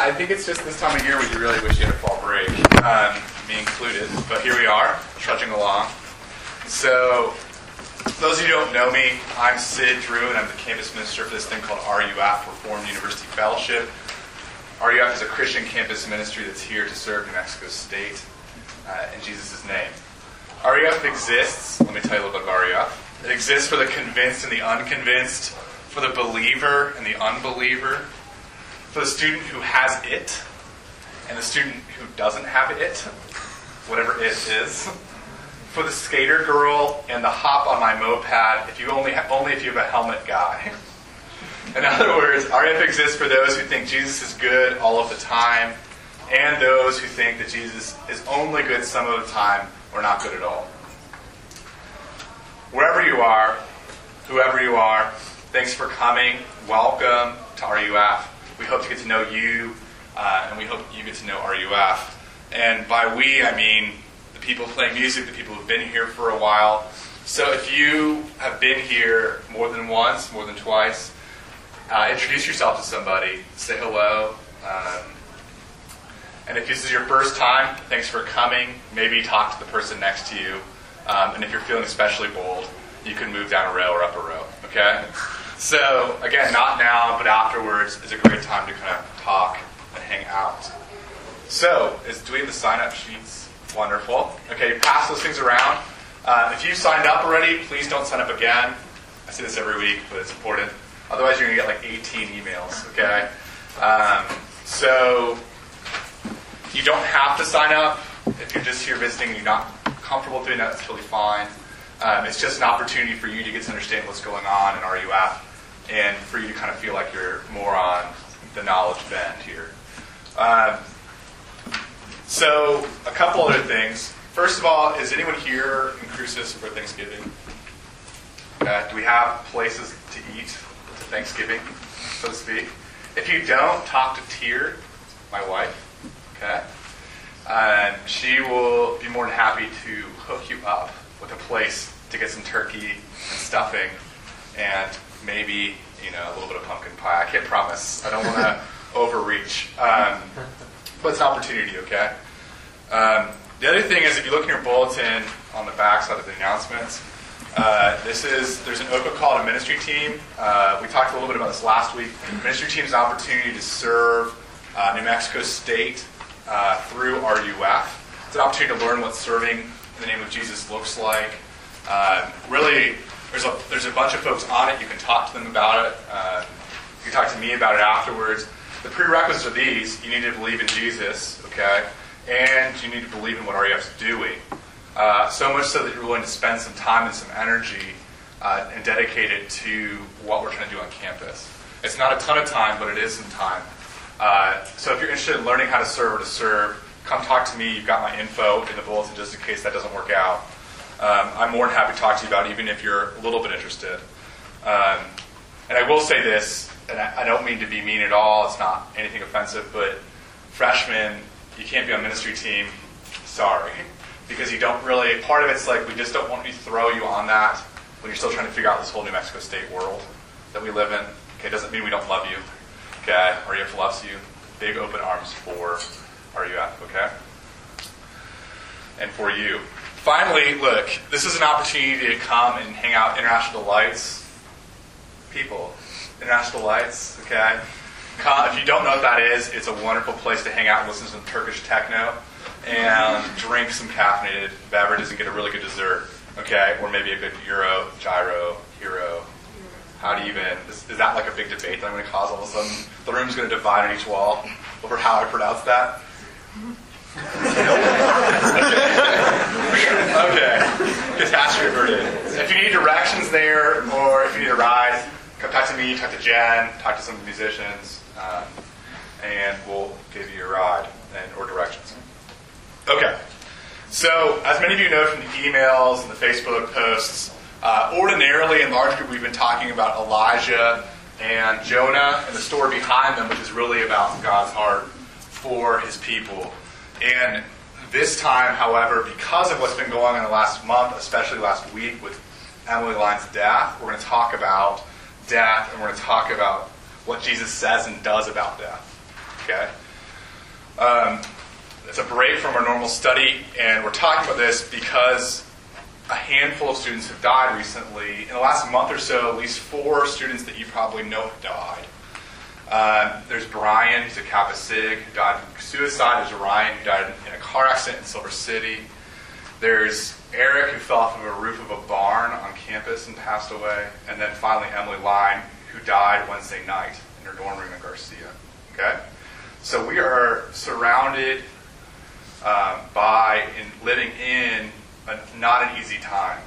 I think it's just this time of year where you really wish you had a fall break, um, me included. But here we are, trudging along. So, those of you who don't know me, I'm Sid Drew, and I'm the campus minister for this thing called RUF, Reformed University Fellowship. RUF is a Christian campus ministry that's here to serve New Mexico State uh, in Jesus' name. RUF exists, let me tell you a little bit about RUF. It exists for the convinced and the unconvinced, for the believer and the unbeliever, for the student who has it and the student who doesn't have it, whatever it is, for the skater girl and the hop on my moped if you only have, only if you have a helmet guy. In other words, RF exists for those who think Jesus is good all of the time, and those who think that Jesus is only good some of the time or not good at all. Wherever you are, whoever you are, thanks for coming. Welcome to RUF. We hope to get to know you, uh, and we hope you get to know RUF. And by we, I mean the people playing music, the people who've been here for a while. So if you have been here more than once, more than twice, uh, introduce yourself to somebody, say hello. Um, and if this is your first time, thanks for coming. Maybe talk to the person next to you. Um, and if you're feeling especially bold, you can move down a row or up a row. Okay? So, again, not now, but afterwards is a great time to kind of talk and hang out. So, is, do we have the sign up sheets? Wonderful. Okay, pass those things around. Uh, if you signed up already, please don't sign up again. I say this every week, but it's important. Otherwise, you're going to get like 18 emails, okay? Um, so you don't have to sign up. If you're just here visiting and you're not comfortable doing that, that's totally fine. Um, it's just an opportunity for you to get to understand what's going on in RUF and for you to kind of feel like you're more on the knowledge bend here. Um, so, a couple other things. First of all, is anyone here in Cruces for Thanksgiving? Uh, do we have places to eat? To Thanksgiving, so to speak. If you don't, talk to Tier, my wife. Okay? And she will be more than happy to hook you up with a place to get some turkey and stuffing and maybe, you know, a little bit of pumpkin pie. I can't promise. I don't want to overreach. Um, but it's an opportunity, okay? Um, the other thing is if you look in your bulletin on the back side of the announcements, uh, this is there's an open call to ministry team. Uh, we talked a little bit about this last week. Ministry team is an opportunity to serve uh, New Mexico State uh, through RUF. It's an opportunity to learn what serving in the name of Jesus looks like. Uh, really, there's a there's a bunch of folks on it. You can talk to them about it. you can talk to me about it afterwards. The prerequisites are these: you need to believe in Jesus, okay, and you need to believe in what RUF is doing. Uh, so much so that you're willing to spend some time and some energy uh, and dedicate it to what we're trying to do on campus. It's not a ton of time, but it is some time. Uh, so if you're interested in learning how to serve or to serve, come talk to me. You've got my info in the bulletin just in case that doesn't work out. Um, I'm more than happy to talk to you about it, even if you're a little bit interested. Um, and I will say this, and I, I don't mean to be mean at all. It's not anything offensive, but freshmen, you can't be on ministry team. Sorry because you don't really, part of it's like we just don't want to throw you on that when you're still trying to figure out this whole New Mexico State world that we live in. Okay, doesn't mean we don't love you. Okay, RUF loves you. Big open arms for RUF, okay? And for you. Finally, look, this is an opportunity to come and hang out International Delights. People, International Delights, okay? Come, if you don't know what that is, it's a wonderful place to hang out and listen to some Turkish techno and drink some caffeinated beverages and get a really good dessert. Okay, or maybe a good Euro, gyro, hero. How do you even? Is, is that like a big debate that I'm going to cause all of a sudden? The room's going to divide on each wall over how I pronounce that. okay, catastrophe averted. If you need directions there, or if you need a ride, come talk to me, talk to Jen, talk to some of the musicians, um, and we'll give you a ride and or directions. Okay. So, as many of you know from the emails and the Facebook posts, uh, ordinarily in large group we've been talking about Elijah and Jonah and the story behind them, which is really about God's heart for his people. And this time, however, because of what's been going on in the last month, especially last week with Emily Lyon's death, we're going to talk about death and we're going to talk about what Jesus says and does about death. Okay? Um, it's a break from our normal study, and we're talking about this because a handful of students have died recently. In the last month or so, at least four students that you probably know have died. Uh, there's Brian, who's a Kappa Sig, who died from suicide. There's Ryan, who died in a car accident in Silver City. There's Eric, who fell off of a roof of a barn on campus and passed away. And then finally, Emily Line, who died Wednesday night in her dorm room in Garcia. Okay? So we are surrounded um, by and living in a, not an easy time.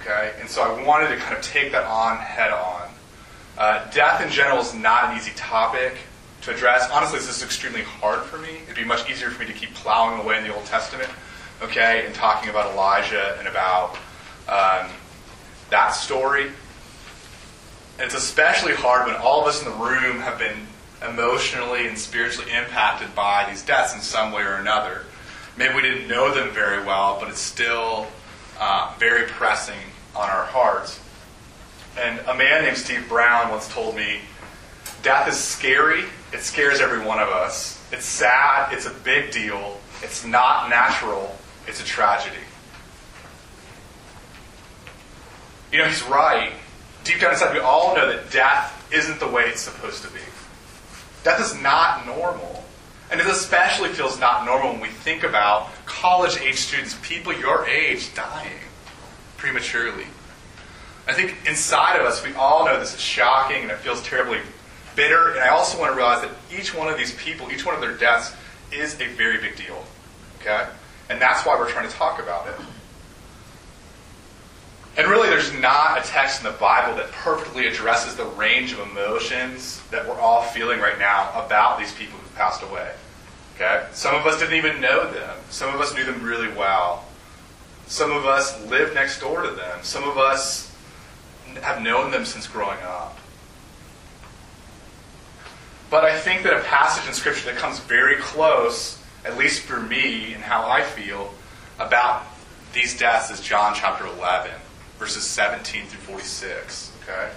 Okay? And so I wanted to kind of take that on head on. Uh, death in general is not an easy topic to address. Honestly, this is extremely hard for me. It'd be much easier for me to keep plowing away in the Old Testament, okay, and talking about Elijah and about um, that story. And it's especially hard when all of us in the room have been emotionally and spiritually impacted by these deaths in some way or another. Maybe we didn't know them very well, but it's still uh, very pressing on our hearts. And a man named Steve Brown once told me, Death is scary. It scares every one of us. It's sad. It's a big deal. It's not natural. It's a tragedy. You know, he's right. Deep down inside, we all know that death isn't the way it's supposed to be. Death is not normal. And it especially feels not normal when we think about college age students, people your age, dying prematurely. I think inside of us, we all know this is shocking and it feels terribly bitter. And I also want to realize that each one of these people, each one of their deaths, is a very big deal. Okay? And that's why we're trying to talk about it. And really, there's not a text in the Bible that perfectly addresses the range of emotions that we're all feeling right now about these people who've passed away. Okay? Some of us didn't even know them. Some of us knew them really well. Some of us lived next door to them. Some of us have known them since growing up. But I think that a passage in Scripture that comes very close, at least for me and how I feel, about these deaths is John chapter 11, verses 17 through 46. Okay?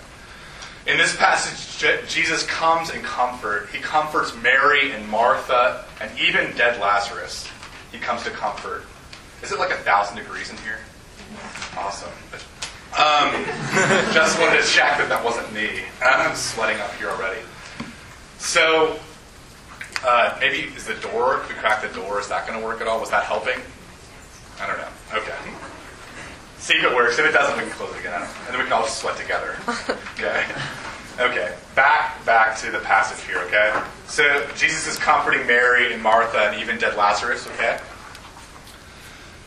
In this passage, Jesus comes in comfort. He comforts Mary and Martha and even dead Lazarus. He comes to comfort. Is it like a thousand degrees in here? Awesome. Um, just wanted to check that that wasn't me. I'm sweating up here already. So, uh, maybe is the door, if we crack the door, is that going to work at all? Was that helping? I don't know. Okay. See if it works. If it doesn't, we can close it again. And then we can all just sweat together. Okay. Okay. Back back to the passage here, okay? So Jesus is comforting Mary and Martha and even dead Lazarus, okay?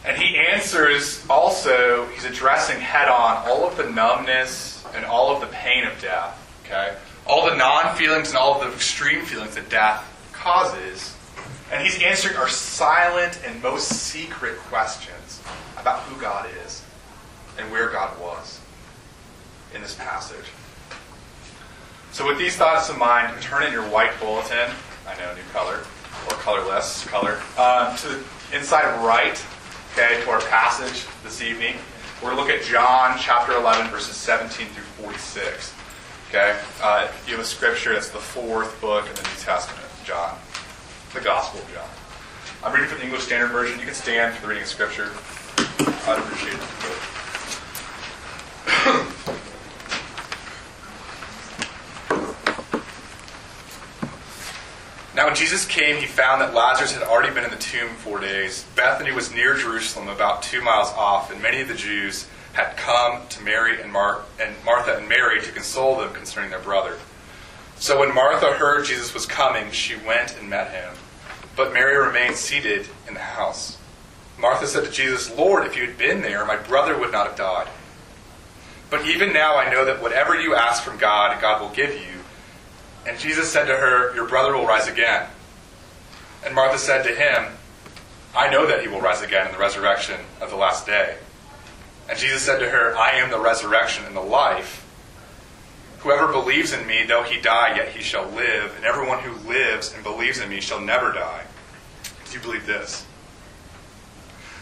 And he answers also, he's addressing head on all of the numbness and all of the pain of death. Okay? All the non feelings and all of the extreme feelings that death causes. And he's answering our silent and most secret questions about who God is and where God was in this passage. So, with these thoughts in mind, turn in your white bulletin. I know, new color, or colorless color, uh, to the inside right okay, to our passage this evening. We're going to look at John chapter 11, verses 17 through 46. Okay? Uh, you have a scripture that's the fourth book in the New Testament, John, the Gospel of John. I'm reading from the English Standard Version. You can stand for the reading of scripture. I'd appreciate it. Now, when Jesus came, he found that Lazarus had already been in the tomb four days. Bethany was near Jerusalem, about two miles off, and many of the Jews had come to Mary and, Mar- and Martha and Mary to console them concerning their brother. So when Martha heard Jesus was coming, she went and met him. But Mary remained seated in the house. Martha said to Jesus, Lord, if you had been there, my brother would not have died. But even now I know that whatever you ask from God, God will give you. And Jesus said to her, Your brother will rise again. And Martha said to him, I know that he will rise again in the resurrection of the last day. And Jesus said to her, I am the resurrection and the life. Whoever believes in me, though he die, yet he shall live. And everyone who lives and believes in me shall never die. Do you believe this?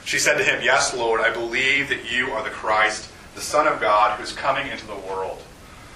She said to him, Yes, Lord, I believe that you are the Christ, the Son of God, who is coming into the world.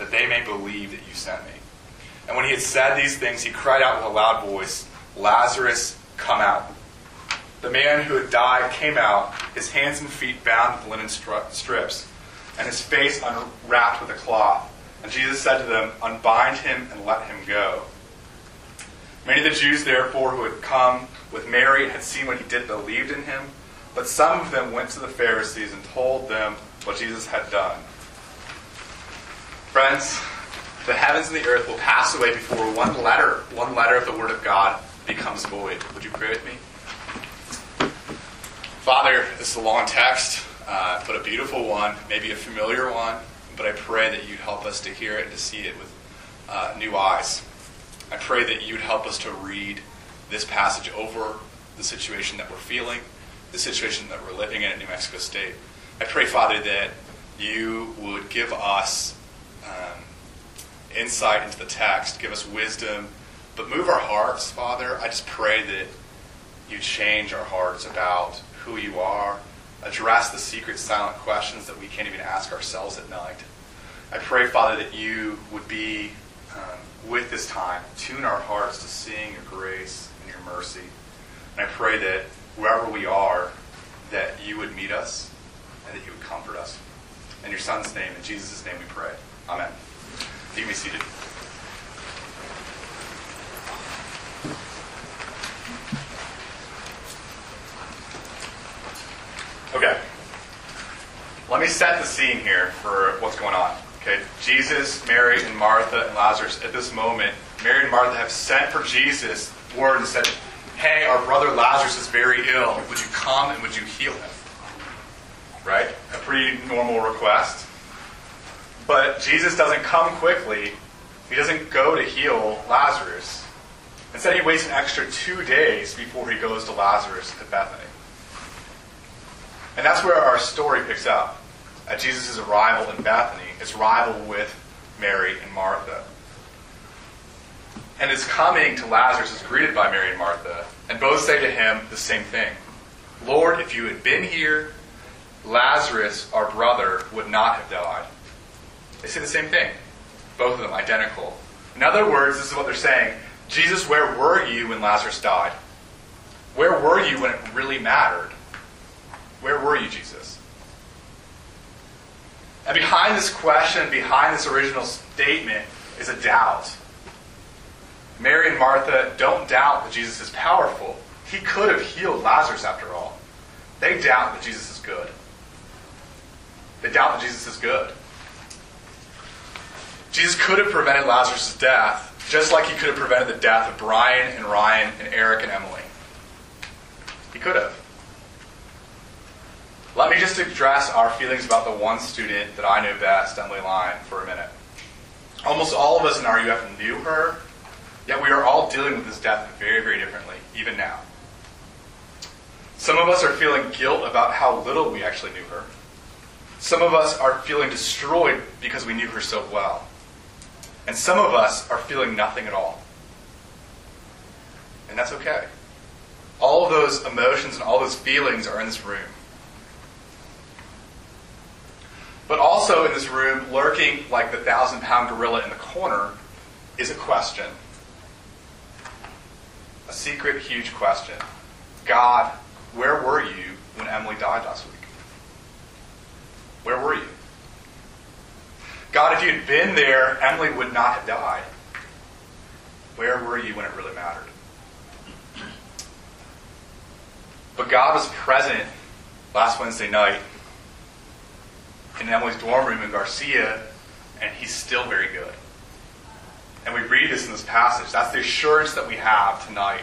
that they may believe that you sent me. And when he had said these things, he cried out with a loud voice, Lazarus, come out. The man who had died came out, his hands and feet bound with linen strips, and his face unwrapped with a cloth. And Jesus said to them, Unbind him and let him go. Many of the Jews, therefore, who had come with Mary and had seen what he did, believed in him. But some of them went to the Pharisees and told them what Jesus had done. Friends, the heavens and the earth will pass away before one letter, one letter of the Word of God becomes void. Would you pray with me? Father, this is a long text, uh, but a beautiful one, maybe a familiar one, but I pray that you'd help us to hear it and to see it with uh, new eyes. I pray that you would help us to read this passage over the situation that we're feeling, the situation that we're living in at New Mexico State. I pray, Father, that you would give us um, insight into the text, give us wisdom, but move our hearts, Father. I just pray that you change our hearts about who you are, address the secret, silent questions that we can't even ask ourselves at night. I pray, Father, that you would be um, with this time, tune our hearts to seeing your grace and your mercy. And I pray that wherever we are, that you would meet us and that you would comfort us. In your Son's name, in Jesus' name we pray. Amen. You be seated. Okay. Let me set the scene here for what's going on. Okay, Jesus, Mary, and Martha and Lazarus at this moment, Mary and Martha have sent for Jesus word and said, Hey, our brother Lazarus is very ill. Would you come and would you heal him? Right? A pretty normal request. But Jesus doesn't come quickly. He doesn't go to heal Lazarus. Instead, he waits an extra two days before he goes to Lazarus at Bethany. And that's where our story picks up. At Jesus' arrival in Bethany, his rival with Mary and Martha. And his coming to Lazarus is greeted by Mary and Martha, and both say to him the same thing Lord, if you had been here, Lazarus, our brother, would not have died. They say the same thing. Both of them identical. In other words, this is what they're saying Jesus, where were you when Lazarus died? Where were you when it really mattered? Where were you, Jesus? And behind this question, behind this original statement, is a doubt. Mary and Martha don't doubt that Jesus is powerful. He could have healed Lazarus after all. They doubt that Jesus is good. They doubt that Jesus is good. Jesus could have prevented Lazarus' death, just like he could have prevented the death of Brian and Ryan and Eric and Emily. He could have. Let me just address our feelings about the one student that I know best, Emily Line, for a minute. Almost all of us in RUF knew her, yet we are all dealing with this death very, very differently, even now. Some of us are feeling guilt about how little we actually knew her. Some of us are feeling destroyed because we knew her so well. And some of us are feeling nothing at all. And that's okay. All those emotions and all those feelings are in this room. But also in this room, lurking like the thousand pound gorilla in the corner, is a question. A secret, huge question God, where were you when Emily died last week? Where were you? If you had been there, Emily would not have died. Where were you when it really mattered? But God was present last Wednesday night in Emily's dorm room in Garcia, and He's still very good. And we read this in this passage. That's the assurance that we have tonight.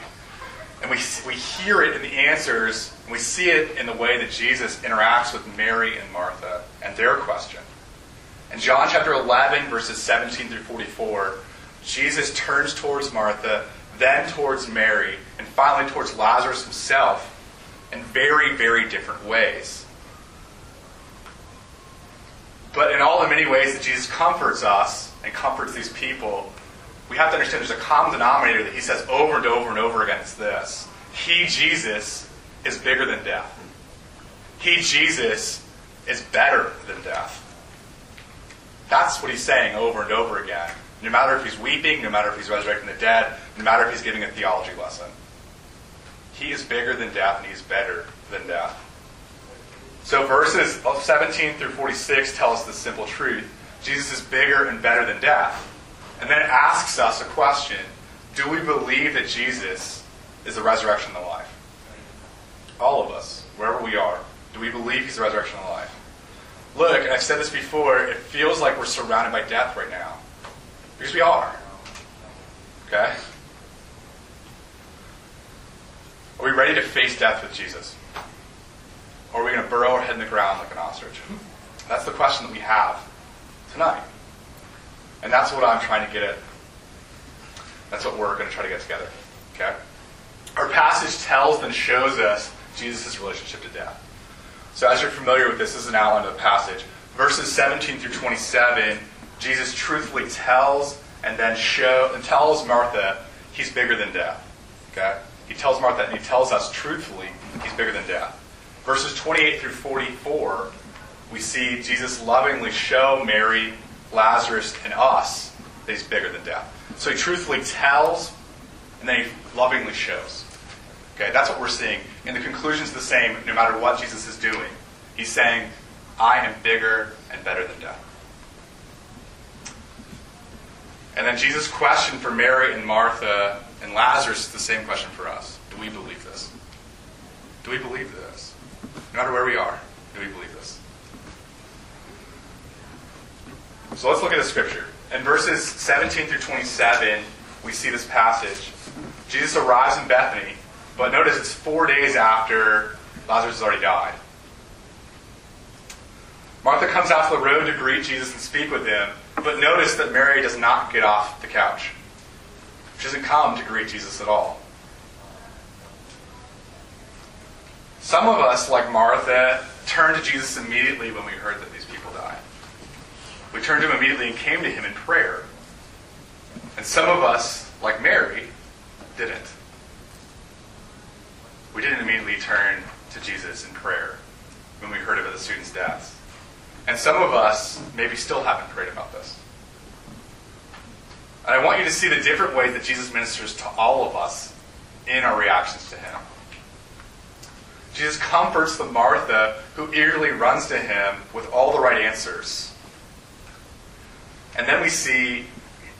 And we, we hear it in the answers, and we see it in the way that Jesus interacts with Mary and Martha and their question. In John chapter 11, verses 17 through 44, Jesus turns towards Martha, then towards Mary, and finally towards Lazarus himself in very, very different ways. But in all the many ways that Jesus comforts us and comforts these people, we have to understand there's a common denominator that he says over and over and over again. It's this He, Jesus, is bigger than death. He, Jesus, is better than death. That's what he's saying over and over again. No matter if he's weeping, no matter if he's resurrecting the dead, no matter if he's giving a theology lesson. He is bigger than death and he is better than death. So verses 17 through 46 tell us the simple truth. Jesus is bigger and better than death. And then it asks us a question Do we believe that Jesus is the resurrection and the life? All of us, wherever we are, do we believe he's the resurrection and the life? Look, and I've said this before, it feels like we're surrounded by death right now. Because we are. Okay? Are we ready to face death with Jesus? Or are we going to burrow our head in the ground like an ostrich? That's the question that we have tonight. And that's what I'm trying to get at. That's what we're going to try to get together. Okay? Our passage tells and shows us Jesus' relationship to death. So as you're familiar with this, this is an outline of the passage. Verses 17 through 27, Jesus truthfully tells and then show and tells Martha he's bigger than death. Okay? He tells Martha and he tells us truthfully he's bigger than death. Verses 28 through 44, we see Jesus lovingly show Mary, Lazarus, and us that he's bigger than death. So he truthfully tells and then he lovingly shows. Okay, that's what we're seeing. And the conclusion's the same no matter what Jesus is doing. He's saying, I am bigger and better than death. And then Jesus' question for Mary and Martha and Lazarus is the same question for us. Do we believe this? Do we believe this? No matter where we are, do we believe this? So let's look at the scripture. In verses 17 through 27, we see this passage. Jesus arrives in Bethany, but notice it's four days after Lazarus has already died. Martha comes out to the road to greet Jesus and speak with him, but notice that Mary does not get off the couch. She doesn't come to greet Jesus at all. Some of us, like Martha, turned to Jesus immediately when we heard that these people died. We turned to him immediately and came to him in prayer. And some of us, like Mary, didn't. We didn't immediately turn to Jesus in prayer when we heard about the students' deaths. And some of us maybe still haven't prayed about this. And I want you to see the different ways that Jesus ministers to all of us in our reactions to him. Jesus comforts the Martha who eagerly runs to him with all the right answers. And then we see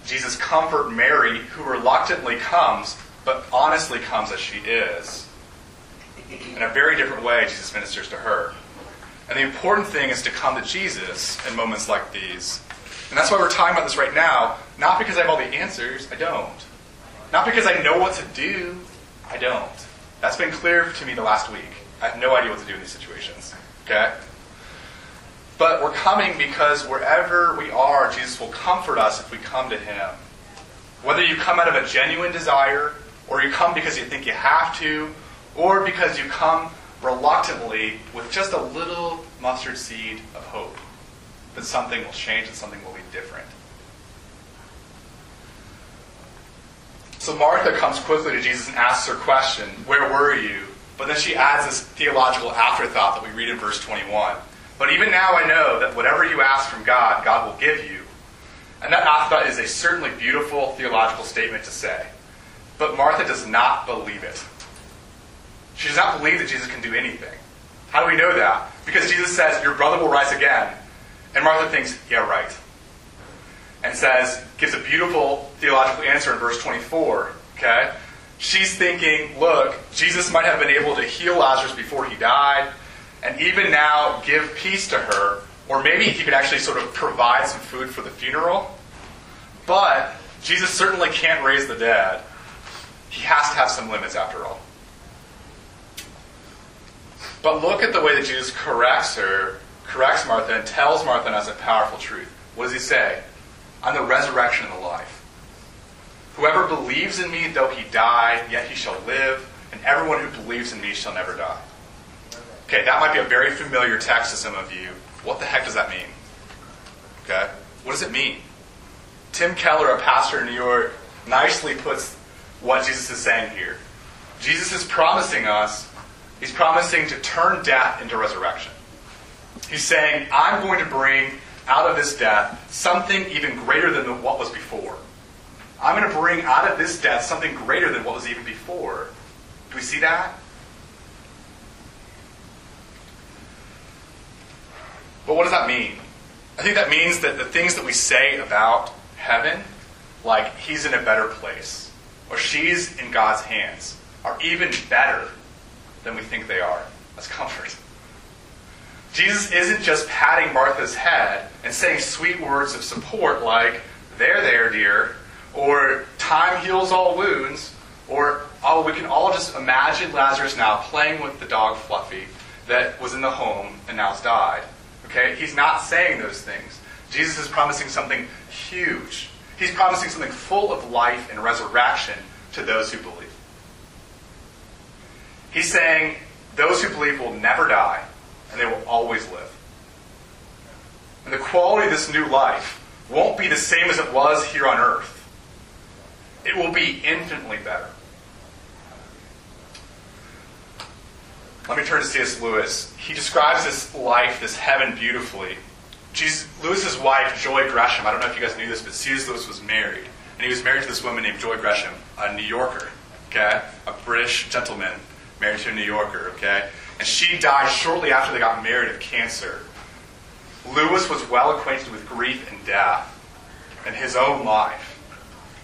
Jesus comfort Mary who reluctantly comes, but honestly comes as she is. In a very different way, Jesus ministers to her. And the important thing is to come to Jesus in moments like these. And that's why we're talking about this right now. Not because I have all the answers, I don't. Not because I know what to do, I don't. That's been clear to me the last week. I have no idea what to do in these situations. Okay? But we're coming because wherever we are, Jesus will comfort us if we come to Him. Whether you come out of a genuine desire, or you come because you think you have to, or because you come reluctantly with just a little mustard seed of hope that something will change and something will be different. So Martha comes quickly to Jesus and asks her question, Where were you? But then she adds this theological afterthought that we read in verse 21. But even now I know that whatever you ask from God, God will give you. And that I thought is a certainly beautiful theological statement to say. But Martha does not believe it. She does not believe that Jesus can do anything. How do we know that? Because Jesus says, Your brother will rise again. And Martha thinks, Yeah, right. And says, gives a beautiful theological answer in verse 24. Okay? She's thinking, look, Jesus might have been able to heal Lazarus before he died, and even now give peace to her, or maybe he could actually sort of provide some food for the funeral. But Jesus certainly can't raise the dead. He has to have some limits after all. But look at the way that Jesus corrects her, corrects Martha, and tells Martha as a powerful truth. What does he say? I'm the resurrection and the life. Whoever believes in me, though he die, yet he shall live, and everyone who believes in me shall never die. Okay, that might be a very familiar text to some of you. What the heck does that mean? Okay? What does it mean? Tim Keller, a pastor in New York, nicely puts what Jesus is saying here. Jesus is promising us, he's promising to turn death into resurrection. He's saying, I'm going to bring out of this death something even greater than what was before. I'm going to bring out of this death something greater than what was even before. Do we see that? But what does that mean? I think that means that the things that we say about heaven, like he's in a better place, or she's in God's hands, are even better than we think they are. That's comfort. Jesus isn't just patting Martha's head and saying sweet words of support like, there, there, dear, or time heals all wounds, or oh, we can all just imagine Lazarus now playing with the dog Fluffy that was in the home and now has died. Okay? He's not saying those things. Jesus is promising something huge. He's promising something full of life and resurrection to those who believe. He's saying those who believe will never die and they will always live. And the quality of this new life won't be the same as it was here on earth. It will be infinitely better. Let me turn to C.S. Lewis. He describes this life, this heaven, beautifully. Jesus, Lewis's wife, Joy Gresham, I don't know if you guys knew this, but C.S. Lewis was married. And he was married to this woman named Joy Gresham, a New Yorker, okay? A British gentleman married to a New Yorker, okay? And she died shortly after they got married of cancer. Lewis was well acquainted with grief and death in his own life.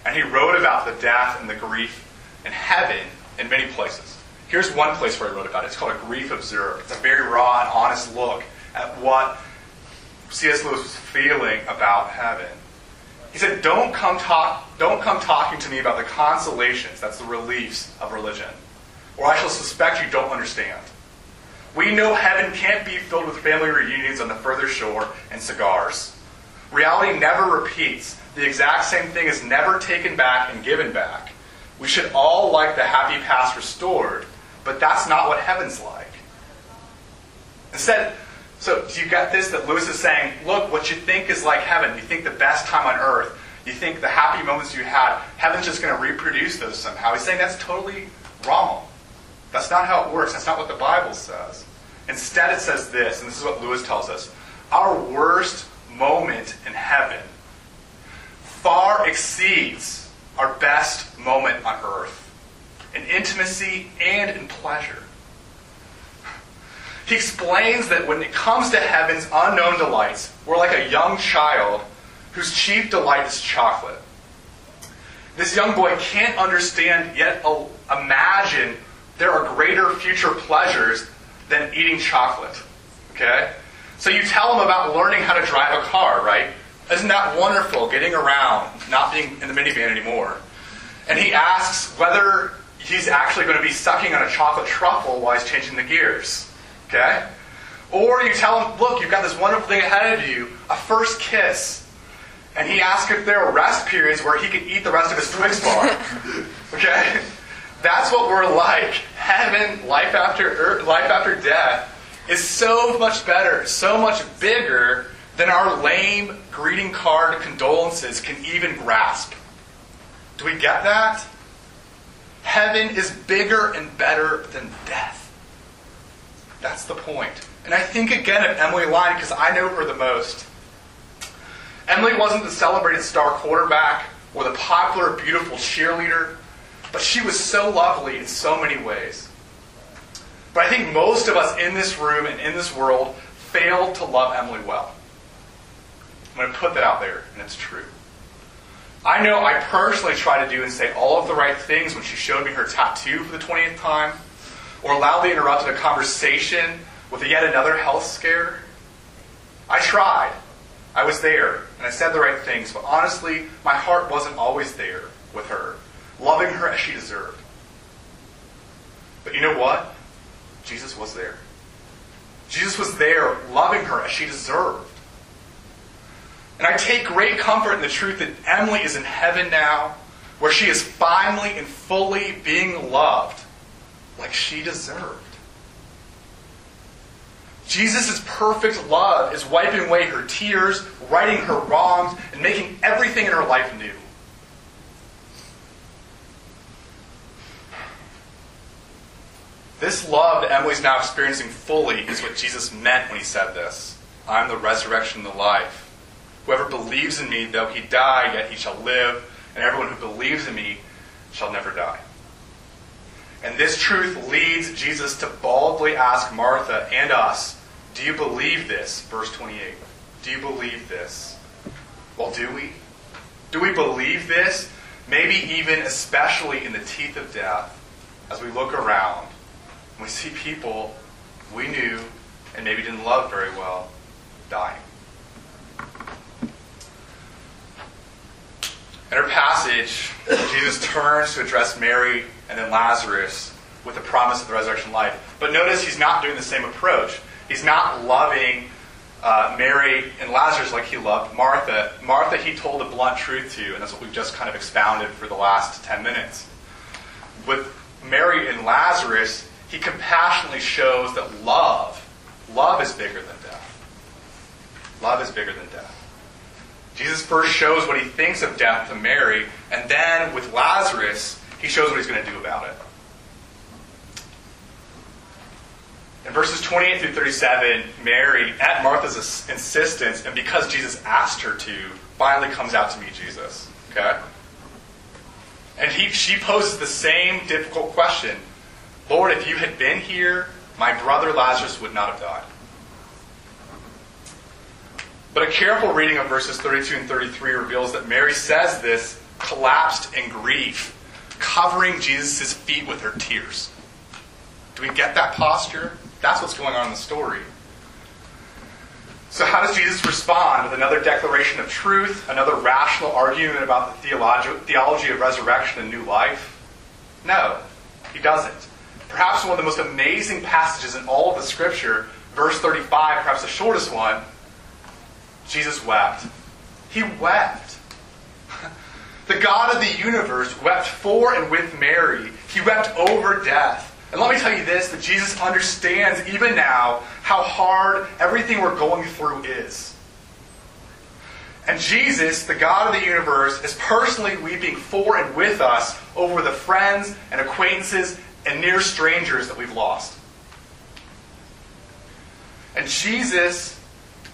And he wrote about the death and the grief in heaven in many places. Here's one place where he wrote about it. It's called A Grief Observed. It's a very raw and honest look at what C.S. Lewis was feeling about heaven. He said, Don't come talk don't come talking to me about the consolations, that's the reliefs of religion, or I shall suspect you don't understand. We know heaven can't be filled with family reunions on the further shore and cigars. Reality never repeats. The exact same thing is never taken back and given back. We should all like the happy past restored, but that's not what heaven's like. Instead, so you got this that Lewis is saying, look, what you think is like heaven, you think the best time on earth, you think the happy moments you had, heaven's just going to reproduce those somehow. He's saying that's totally wrong. That's not how it works. That's not what the Bible says. Instead, it says this, and this is what Lewis tells us our worst moment in heaven far exceeds our best moment on earth in intimacy and in pleasure. He explains that when it comes to heaven's unknown delights, we're like a young child whose chief delight is chocolate. This young boy can't understand yet imagine there are greater future pleasures than eating chocolate. Okay? So you tell him about learning how to drive a car, right? Isn't that wonderful, getting around, not being in the minivan anymore? And he asks whether he's actually going to be sucking on a chocolate truffle while he's changing the gears. Okay? Or you tell him, look, you've got this wonderful thing ahead of you, a first kiss. And he asks if there are rest periods where he can eat the rest of his Twix bar. okay? That's what we're like. Heaven, life after earth, life after death, is so much better, so much bigger than our lame greeting card condolences can even grasp. Do we get that? Heaven is bigger and better than death. That's the point. And I think again of Emily Line because I know her the most. Emily wasn't the celebrated star quarterback or the popular, beautiful cheerleader, but she was so lovely in so many ways. But I think most of us in this room and in this world failed to love Emily well. I'm going to put that out there, and it's true. I know I personally tried to do and say all of the right things when she showed me her tattoo for the 20th time, or loudly interrupted a conversation with yet another health scare. I tried. I was there, and I said the right things, but honestly, my heart wasn't always there with her, loving her as she deserved. But you know what? Jesus was there. Jesus was there, loving her as she deserved. And I take great comfort in the truth that Emily is in heaven now, where she is finally and fully being loved like she deserved. Jesus' perfect love is wiping away her tears, righting her wrongs, and making everything in her life new. This love that Emily's now experiencing fully is what Jesus meant when he said this I'm the resurrection and the life. Whoever believes in me, though he die, yet he shall live, and everyone who believes in me shall never die. And this truth leads Jesus to boldly ask Martha and us, Do you believe this? Verse 28. Do you believe this? Well, do we? Do we believe this? Maybe even especially in the teeth of death, as we look around, we see people we knew and maybe didn't love very well dying. In our passage, Jesus turns to address Mary and then Lazarus with the promise of the resurrection life. But notice he's not doing the same approach. He's not loving uh, Mary and Lazarus like he loved Martha. Martha, he told a blunt truth to, and that's what we've just kind of expounded for the last 10 minutes. With Mary and Lazarus, he compassionately shows that love, love is bigger than death. Love is bigger than death. Jesus first shows what he thinks of death to Mary, and then with Lazarus, he shows what he's going to do about it. In verses 28 through 37, Mary, at Martha's insistence, and because Jesus asked her to, finally comes out to meet Jesus. Okay? And he, she poses the same difficult question Lord, if you had been here, my brother Lazarus would not have died. But a careful reading of verses 32 and 33 reveals that Mary says this collapsed in grief, covering Jesus' feet with her tears. Do we get that posture? That's what's going on in the story. So, how does Jesus respond? With another declaration of truth, another rational argument about the theology of resurrection and new life? No, he doesn't. Perhaps one of the most amazing passages in all of the scripture, verse 35, perhaps the shortest one, Jesus wept. He wept. The God of the universe wept for and with Mary. He wept over death. And let me tell you this that Jesus understands even now how hard everything we're going through is. And Jesus, the God of the universe, is personally weeping for and with us over the friends and acquaintances and near strangers that we've lost. And Jesus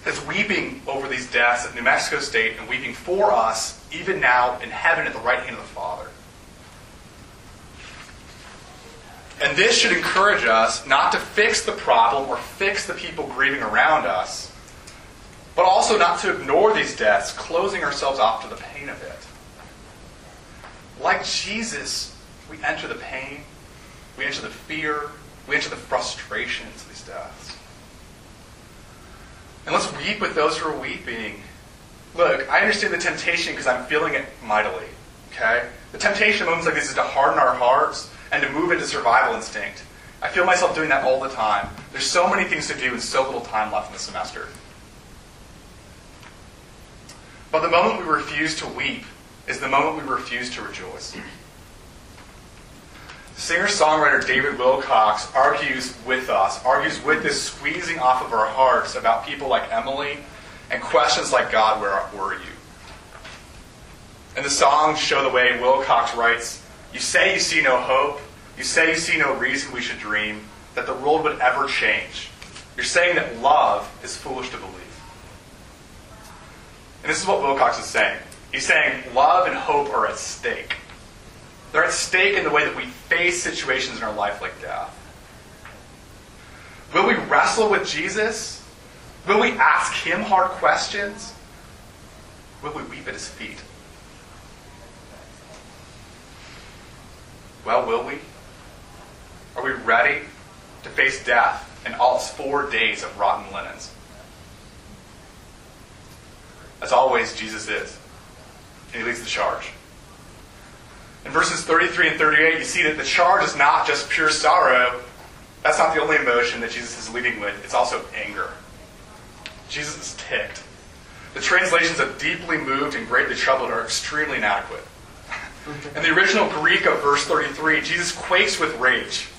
is weeping over these deaths at New Mexico State and weeping for us, even now in heaven at the right hand of the Father. And this should encourage us not to fix the problem or fix the people grieving around us, but also not to ignore these deaths, closing ourselves off to the pain of it. Like Jesus, we enter the pain, we enter the fear, we enter the frustrations of these deaths. And let's weep with those who are weeping. Look, I understand the temptation because I'm feeling it mightily. Okay? The temptation moments like this is to harden our hearts and to move into survival instinct. I feel myself doing that all the time. There's so many things to do and so little time left in the semester. But the moment we refuse to weep is the moment we refuse to rejoice. Singer songwriter David Wilcox argues with us, argues with this squeezing off of our hearts about people like Emily and questions like God, where were you? And the songs show the way Wilcox writes You say you see no hope, you say you see no reason we should dream, that the world would ever change. You're saying that love is foolish to believe. And this is what Wilcox is saying. He's saying love and hope are at stake. They're at stake in the way that we face situations in our life like death. Will we wrestle with Jesus? Will we ask him hard questions? Will we weep at his feet? Well, will we? Are we ready to face death and all its four days of rotten linens? As always, Jesus is. He leads the charge. In verses 33 and 38, you see that the charge is not just pure sorrow. That's not the only emotion that Jesus is leading with, it's also anger. Jesus is ticked. The translations of deeply moved and greatly troubled are extremely inadequate. In the original Greek of verse 33, Jesus quakes with rage.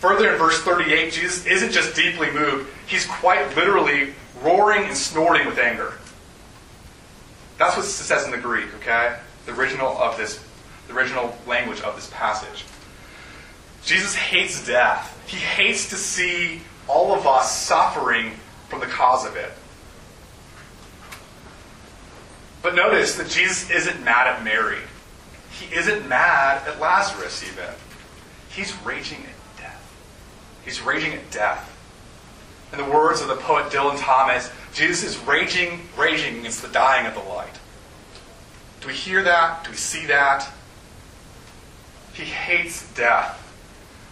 Further in verse 38, Jesus isn't just deeply moved, he's quite literally roaring and snorting with anger. That's what it says in the Greek, okay? The original of this, original language of this passage. Jesus hates death. He hates to see all of us suffering from the cause of it. But notice that Jesus isn't mad at Mary. He isn't mad at Lazarus, even. He's raging at death. He's raging at death. In the words of the poet Dylan Thomas, Jesus is raging, raging against the dying of the light. Do we hear that? Do we see that? He hates death.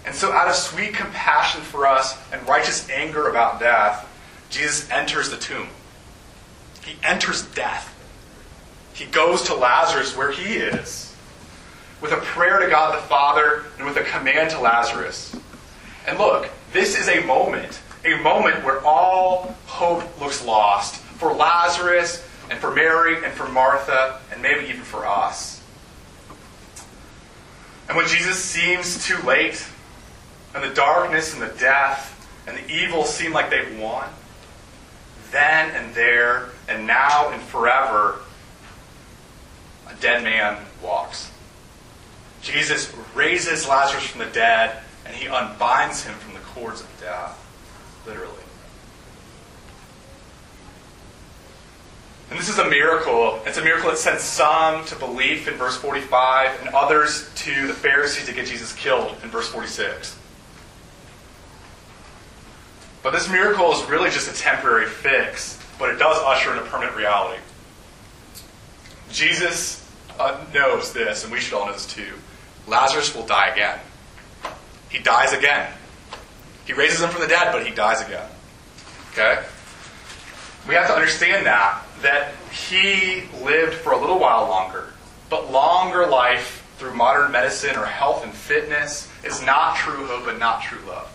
And so, out of sweet compassion for us and righteous anger about death, Jesus enters the tomb. He enters death. He goes to Lazarus where he is with a prayer to God the Father and with a command to Lazarus. And look, this is a moment, a moment where all hope looks lost for Lazarus and for Mary and for Martha and maybe even for us. And when Jesus seems too late, and the darkness and the death and the evil seem like they've won, then and there and now and forever, a dead man walks. Jesus raises Lazarus from the dead and he unbinds him from the cords of death, literally. And this is a miracle. It's a miracle that sends some to belief in verse 45 and others to the Pharisees to get Jesus killed in verse 46. But this miracle is really just a temporary fix, but it does usher in a permanent reality. Jesus uh, knows this, and we should all know this too. Lazarus will die again. He dies again. He raises him from the dead, but he dies again. Okay? We have to understand that, that he lived for a little while longer. But longer life through modern medicine or health and fitness is not true hope and not true love.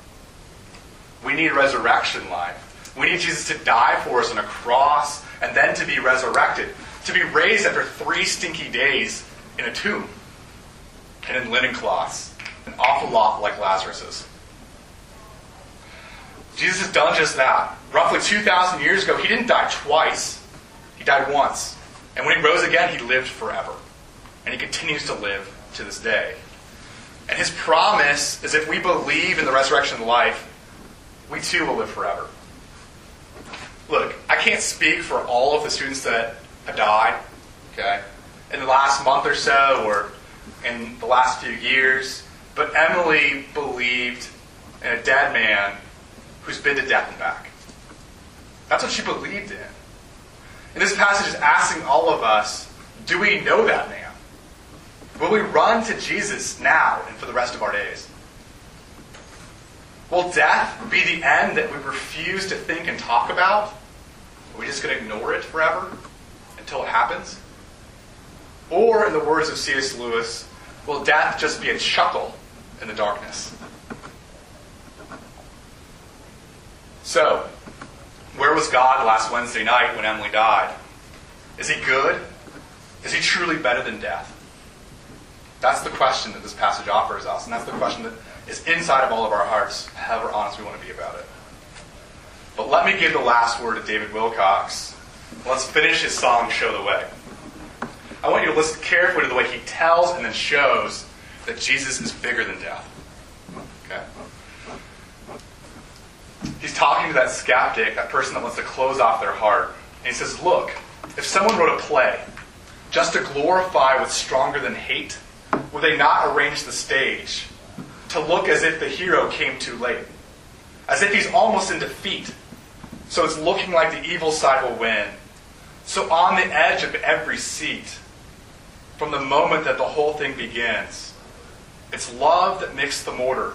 We need resurrection life. We need Jesus to die for us on a cross and then to be resurrected, to be raised after three stinky days in a tomb and in linen cloths, an awful lot like Lazarus's. Jesus has done just that. Roughly 2,000 years ago, he didn't die twice, he died once. And when he rose again, he lived forever. And he continues to live to this day. And his promise is if we believe in the resurrection of life, we too will live forever. Look, I can't speak for all of the students that have died, okay, in the last month or so or in the last few years, but Emily believed in a dead man who's been to death and back. That's what she believed in. And this passage is asking all of us do we know that man? Will we run to Jesus now and for the rest of our days? Will death be the end that we refuse to think and talk about? Are we just going to ignore it forever until it happens? Or, in the words of C.S. Lewis, will death just be a chuckle in the darkness? So, where was God last Wednesday night when Emily died? Is he good? Is he truly better than death? That's the question that this passage offers us, and that's the question that is inside of all of our hearts, however honest we want to be about it. But let me give the last word to David Wilcox. Let's finish his song, Show the Way. I want you to listen carefully to the way he tells and then shows that Jesus is bigger than death. Okay? He's talking to that skeptic, that person that wants to close off their heart. And he says, Look, if someone wrote a play just to glorify what's stronger than hate, would they not arrange the stage to look as if the hero came too late? As if he's almost in defeat. So it's looking like the evil side will win. So on the edge of every seat, from the moment that the whole thing begins, it's love that mixed the mortar.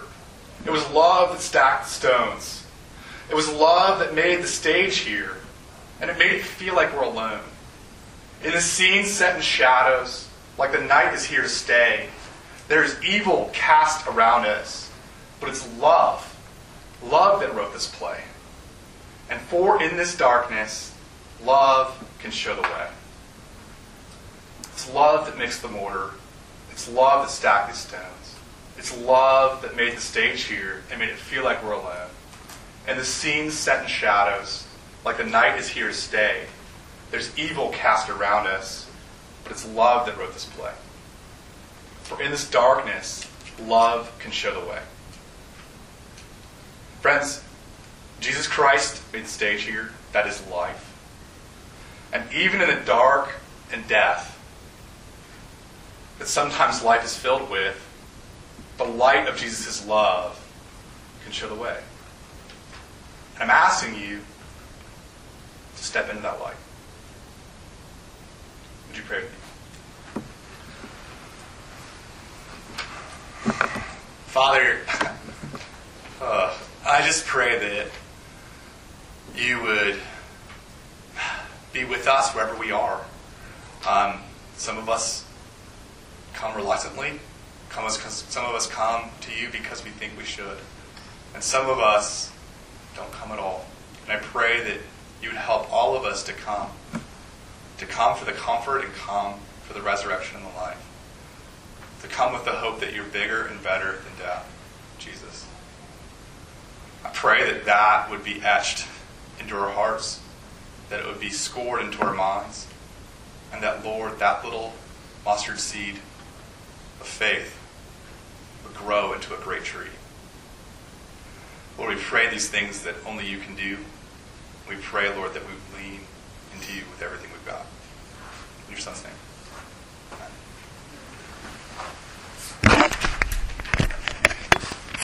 It was love that stacked the stones. It was love that made the stage here. And it made it feel like we're alone. In the scene set in shadows, like the night is here to stay, there is evil cast around us. But it's love, love that wrote this play. And for in this darkness, love can show the way. It's love that mixed the mortar. It's love that stacked the stones. It's love that made the stage here and made it feel like we're alone. And the scene set in shadows, like the night is here to stay. There's evil cast around us, but it's love that wrote this play. For in this darkness, love can show the way. Friends, Jesus Christ made stage here. That is life. And even in the dark and death that sometimes life is filled with, the light of Jesus' love can show the way. And I'm asking you to step into that light. Would you pray with me? Father, uh, I just pray that you would be with us wherever we are. Um, some of us come reluctantly. Come, some of us come to you because we think we should. And some of us don't come at all. And I pray that you would help all of us to come. To come for the comfort and come for the resurrection and the life. To come with the hope that you're bigger and better than death, Jesus. I pray that that would be etched into our hearts, that it would be scored into our minds, and that, Lord, that little mustard seed of faith would grow into a great tree. Lord, we pray these things that only you can do. We pray, Lord, that we lean into you with everything we've got. In your son's name.